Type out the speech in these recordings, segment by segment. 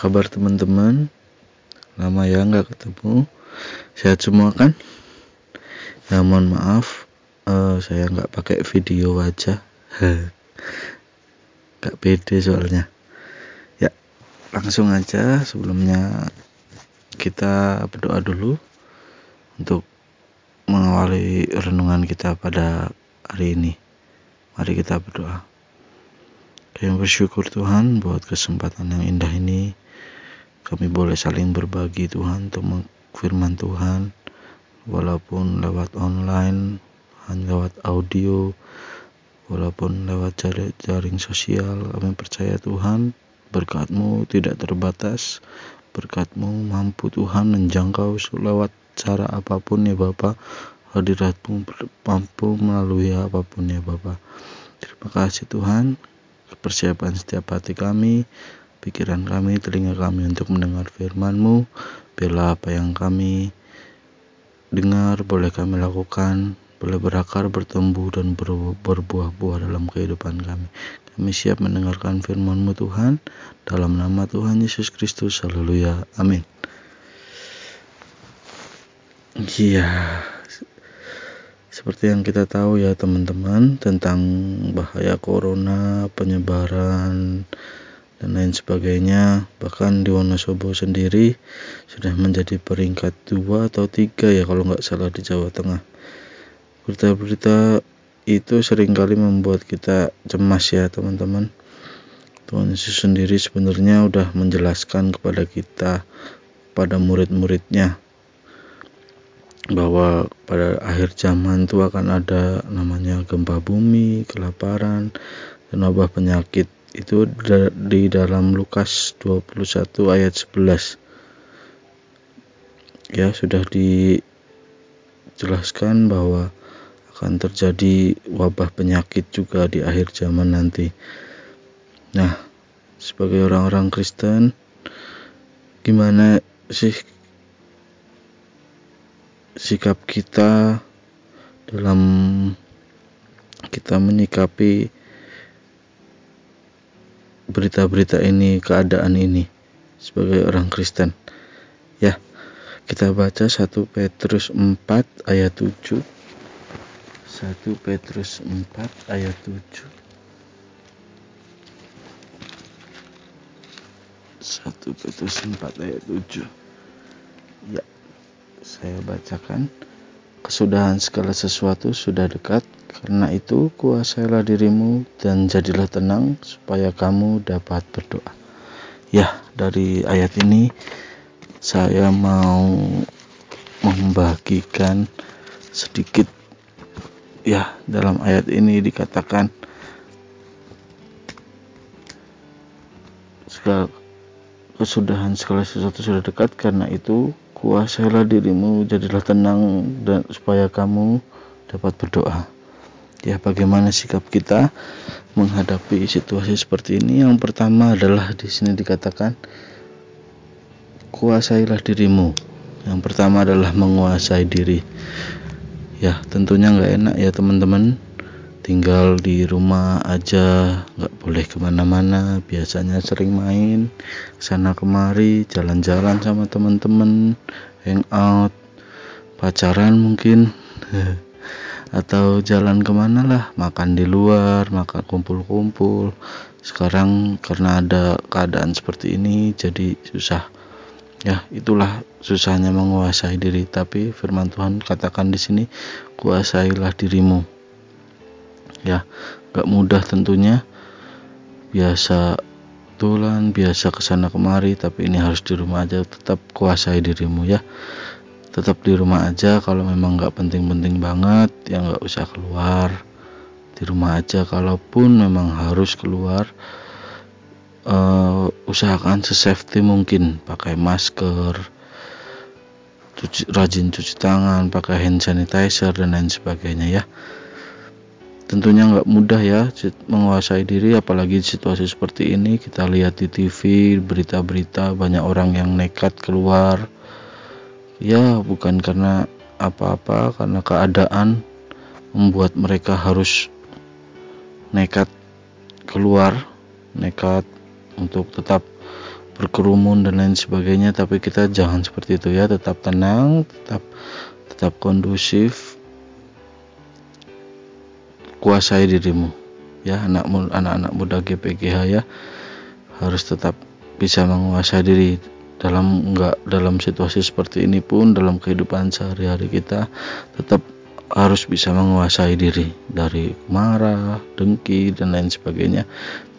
kabar teman-teman? Lama ya nggak ketemu. Sehat semua kan? Ya mohon maaf, uh, saya nggak pakai video wajah. Gak pede soalnya. Ya, langsung aja sebelumnya kita berdoa dulu untuk mengawali renungan kita pada hari ini. Mari kita berdoa. Kami bersyukur Tuhan buat kesempatan yang indah ini. Kami boleh saling berbagi Tuhan untuk firman Tuhan. Walaupun lewat online, hanya lewat audio, walaupun lewat jaring sosial. Kami percaya Tuhan berkatmu tidak terbatas. Berkatmu mampu Tuhan menjangkau lewat cara apa pun ya Bapak. Hadiratmu mampu melalui apa pun ya Bapak. Terima kasih Tuhan persiapan setiap hati kami, pikiran kami, telinga kami untuk mendengar firman-Mu. Bila apa yang kami dengar boleh kami lakukan, boleh berakar, bertumbuh, dan berbuah-buah dalam kehidupan kami. Kami siap mendengarkan firman-Mu Tuhan, dalam nama Tuhan Yesus Kristus. Haleluya. Amin. Iya, seperti yang kita tahu ya teman-teman tentang bahaya corona, penyebaran dan lain sebagainya. Bahkan di Wonosobo sendiri sudah menjadi peringkat dua atau tiga ya kalau nggak salah di Jawa Tengah. Berita-berita itu sering kali membuat kita cemas ya teman-teman. Tuhan Yesus sendiri sebenarnya udah menjelaskan kepada kita pada murid-muridnya bahwa pada akhir zaman itu akan ada namanya gempa bumi, kelaparan, dan wabah penyakit. Itu di dalam Lukas 21 ayat 11. Ya, sudah dijelaskan bahwa akan terjadi wabah penyakit juga di akhir zaman nanti. Nah, sebagai orang-orang Kristen, gimana sih sikap kita dalam kita menyikapi berita-berita ini, keadaan ini sebagai orang Kristen. Ya, kita baca 1 Petrus 4 ayat 7. 1 Petrus 4 ayat 7. 1 Petrus 4 ayat 7. Ya, saya bacakan. Kesudahan segala sesuatu sudah dekat, karena itu kuasailah dirimu dan jadilah tenang supaya kamu dapat berdoa. Ya, dari ayat ini saya mau membagikan sedikit ya dalam ayat ini dikatakan segala kesudahan segala sesuatu sudah dekat karena itu kuasailah dirimu jadilah tenang dan supaya kamu dapat berdoa ya bagaimana sikap kita menghadapi situasi seperti ini? Yang pertama adalah di sini dikatakan kuasailah dirimu. Yang pertama adalah menguasai diri. Ya tentunya nggak enak ya teman-teman. Tinggal di rumah aja nggak boleh ke mana-mana. Biasanya sering main sana kemari jalan-jalan sama teman-teman hangout pacaran mungkin atau jalan ke mana lah makan di luar makan kumpul-kumpul. Sekarang karena ada keadaan seperti ini jadi susah. Ya itulah susahnya menguasai diri. Tapi firman Tuhan katakan di sini kuasailah dirimu. Ya gak mudah tentunya. Biasa tulan biasa ke sana kemari tapi ini harus di rumah aja tetap kuasai dirimu ya tetap di rumah aja kalau memang gak penting-penting banget ya gak usah keluar. Di rumah aja kalaupun memang harus keluar uh, usahakan sesafety mungkin. Pakai masker cuci, rajin cuci tangan pakai hand sanitizer dan lain sebagainya ya. Tentunya nggak mudah ya menguasai diri apalagi situasi seperti ini. Kita lihat di TV berita-berita banyak orang yang nekat keluar ya bukan karena apa-apa karena keadaan membuat mereka harus nekat keluar nekat untuk tetap berkerumun dan lain sebagainya tapi kita jangan seperti itu ya tetap tenang tetap tetap kondusif. Kuasai dirimu ya anak anak-anak muda GPGH ya harus tetap bisa menguasai diri dalam enggak dalam situasi seperti ini pun dalam kehidupan sehari-hari kita tetap harus bisa menguasai diri. Dari marah, dengki dan lain sebagainya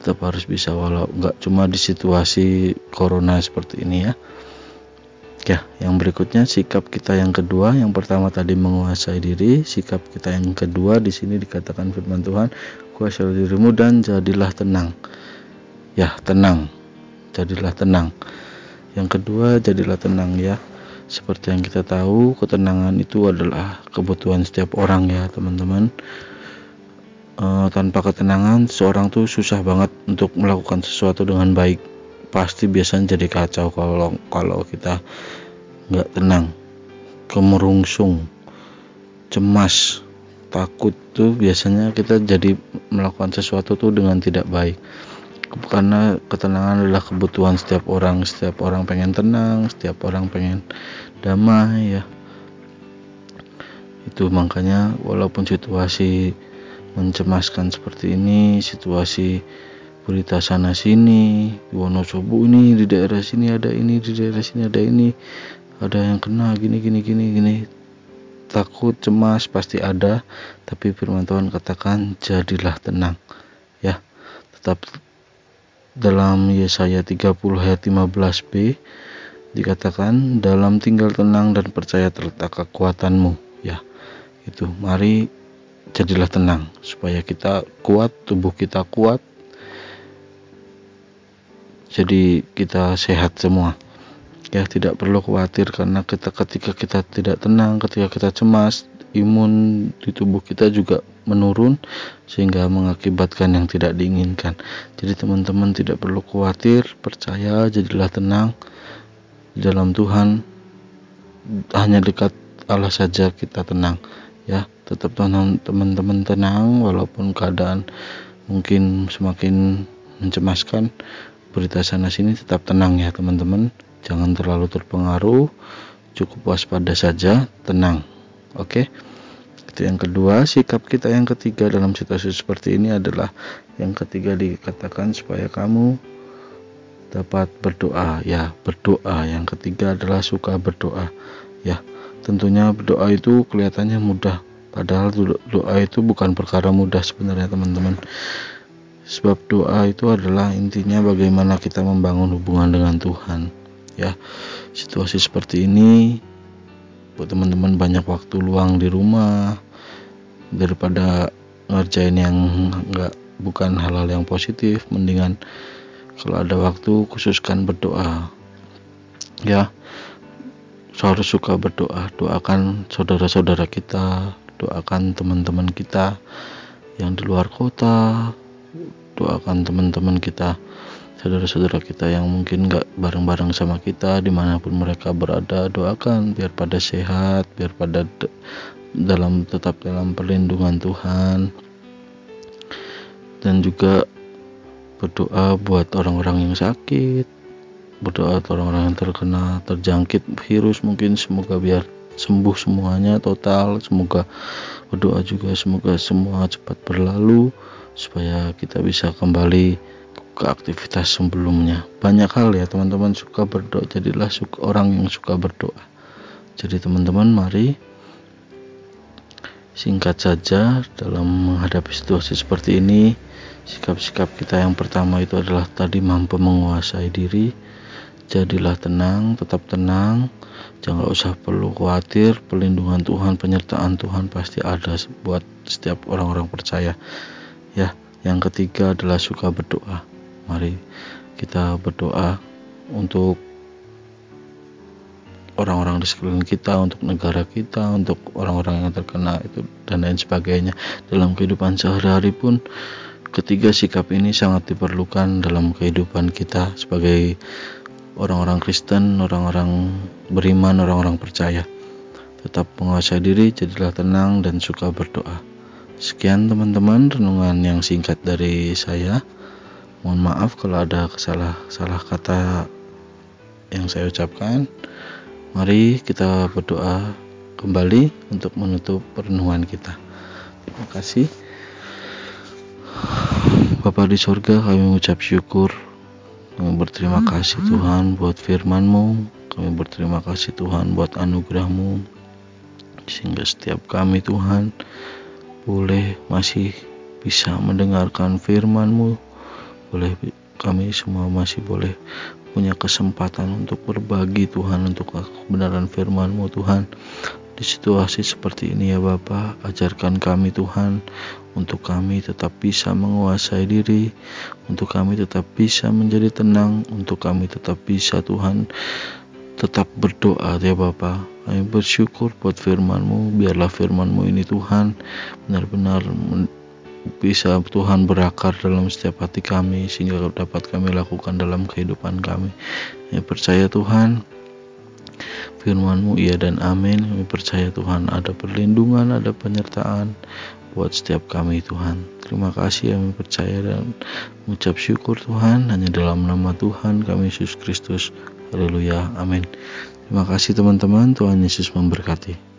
tetap harus bisa walau enggak cuma di situasi corona seperti ini ya. Ya yang berikutnya sikap kita yang kedua. Yang pertama tadi menguasai diri. Sikap kita yang kedua di sini dikatakan firman Tuhan kuasai dirimu dan jadilah tenang. Ya tenang. Jadilah tenang yang kedua jadilah tenang ya seperti yang kita tahu, ketenangan itu adalah kebutuhan setiap orang ya, teman-teman. E, tanpa ketenangan, seorang tuh susah banget untuk melakukan sesuatu dengan baik. Pasti biasanya jadi kacau kalau kalau kita nggak tenang, kemerungsung, cemas, takut tuh biasanya kita jadi melakukan sesuatu tuh dengan tidak baik karena ketenangan adalah kebutuhan setiap orang. Setiap orang pengen tenang setiap orang pengen damai ya. Itu makanya walaupun situasi mencemaskan seperti ini situasi berita sana sini Wonosobo ini di daerah sini ada ini di daerah sini ada ini ada yang kena gini gini gini gini. Takut cemas pasti ada tapi firman Tuhan katakan jadilah tenang ya. Tetap dalam Yesaya 30 ayat 15b dikatakan dalam tinggal tenang dan percaya terletak kekuatanmu. Ya itu. Mari jadilah tenang supaya kita kuat tubuh kita kuat jadi kita sehat semua. Ya tidak perlu khawatir karena kita ketika kita tidak tenang ketika kita cemas imun di tubuh kita juga menurun sehingga mengakibatkan yang tidak diinginkan. Jadi teman-teman tidak perlu khawatir, percaya, jadilah tenang dalam Tuhan. Hanya dekat Allah saja kita tenang. Ya, tetap teman-teman tenang walaupun keadaan mungkin semakin mencemaskan. Berita sana sini tetap tenang ya teman-teman. Jangan terlalu terpengaruh. Cukup waspada saja, tenang. Oke. Okay? Itu yang kedua, sikap kita yang ketiga dalam situasi seperti ini adalah yang ketiga dikatakan supaya kamu dapat berdoa. Ya, berdoa. Yang ketiga adalah suka berdoa. Ya, tentunya berdoa itu kelihatannya mudah, padahal doa itu bukan perkara mudah sebenarnya, teman-teman. Sebab doa itu adalah intinya bagaimana kita membangun hubungan dengan Tuhan. Ya, situasi seperti ini buat teman-teman banyak waktu luang di rumah daripada ngerjain yang enggak bukan hal-hal yang positif mendingan kalau ada waktu khususkan berdoa. Ya harus suka berdoa. Doakan saudara-saudara kita doakan teman-teman kita yang di luar kota doakan teman-teman kita saudara-saudara kita yang mungkin gak bareng-bareng sama kita di mana pun mereka berada doakan biar pada sehat biar pada dalam tetap dalam perlindungan Tuhan. Dan juga berdoa buat orang-orang yang sakit berdoa orang-orang yang terkena terjangkit virus mungkin semoga biar sembuh semuanya total. Semoga berdoa juga semoga semua cepat berlalu supaya kita bisa kembali ke aktivitas sebelumnya. Banyak hal ya teman-teman suka berdoa. Jadilah suka, orang yang suka berdoa. Jadi teman-teman mari singkat saja dalam menghadapi situasi seperti ini. Sikap-sikap kita yang pertama itu adalah tadi mampu menguasai diri. Jadilah tenang tetap tenang. Jangan usah perlu khawatir. Perlindungan Tuhan penyertaan Tuhan pasti ada buat setiap orang-orang percaya. Ya yang ketiga adalah suka berdoa Mari kita berdoa untuk orang-orang di sekeliling kita, untuk negara kita, untuk orang-orang yang terkena itu dan lain sebagainya. Dalam kehidupan sehari-hari pun ketiga sikap ini sangat diperlukan dalam kehidupan kita sebagai orang-orang Kristen, orang-orang beriman, orang-orang percaya. Tetap menguasai diri, jadilah tenang dan suka berdoa. Sekian teman-teman renungan yang singkat dari saya mohon maaf kalau ada salah salah kata yang saya ucapkan. Mari kita berdoa kembali untuk menutup perenungan kita. Terima kasih. Bapak di sorga kami mengucap syukur kami berterima kasih Tuhan buat firman-Mu kami berterima kasih Tuhan buat anugerah-Mu sehingga setiap kami Tuhan boleh masih bisa mendengarkan firman-Mu boleh kami semua masih boleh punya kesempatan untuk berbagi Tuhan untuk kebenaran firman-Mu Tuhan di situasi seperti ini ya Bapak, ajarkan kami Tuhan untuk kami tetap bisa menguasai diri, untuk kami tetap bisa menjadi tenang, untuk kami tetap bisa Tuhan tetap berdoa ya Bapak. Kami bersyukur buat firman-Mu, biarlah firman-Mu ini Tuhan benar-benar bisa Tuhan berakar dalam setiap hati kami sehingga dapat kami lakukan dalam kehidupan kami. Ya percaya Tuhan, firman-Mu iya dan amin. Kami percaya Tuhan ada perlindungan, ada penyertaan buat setiap kami Tuhan. Terima kasih kami percaya dan mengucap syukur Tuhan hanya dalam nama Tuhan kami Yesus Kristus. Haleluya. Amin. Terima kasih teman-teman. Tuhan Yesus memberkati.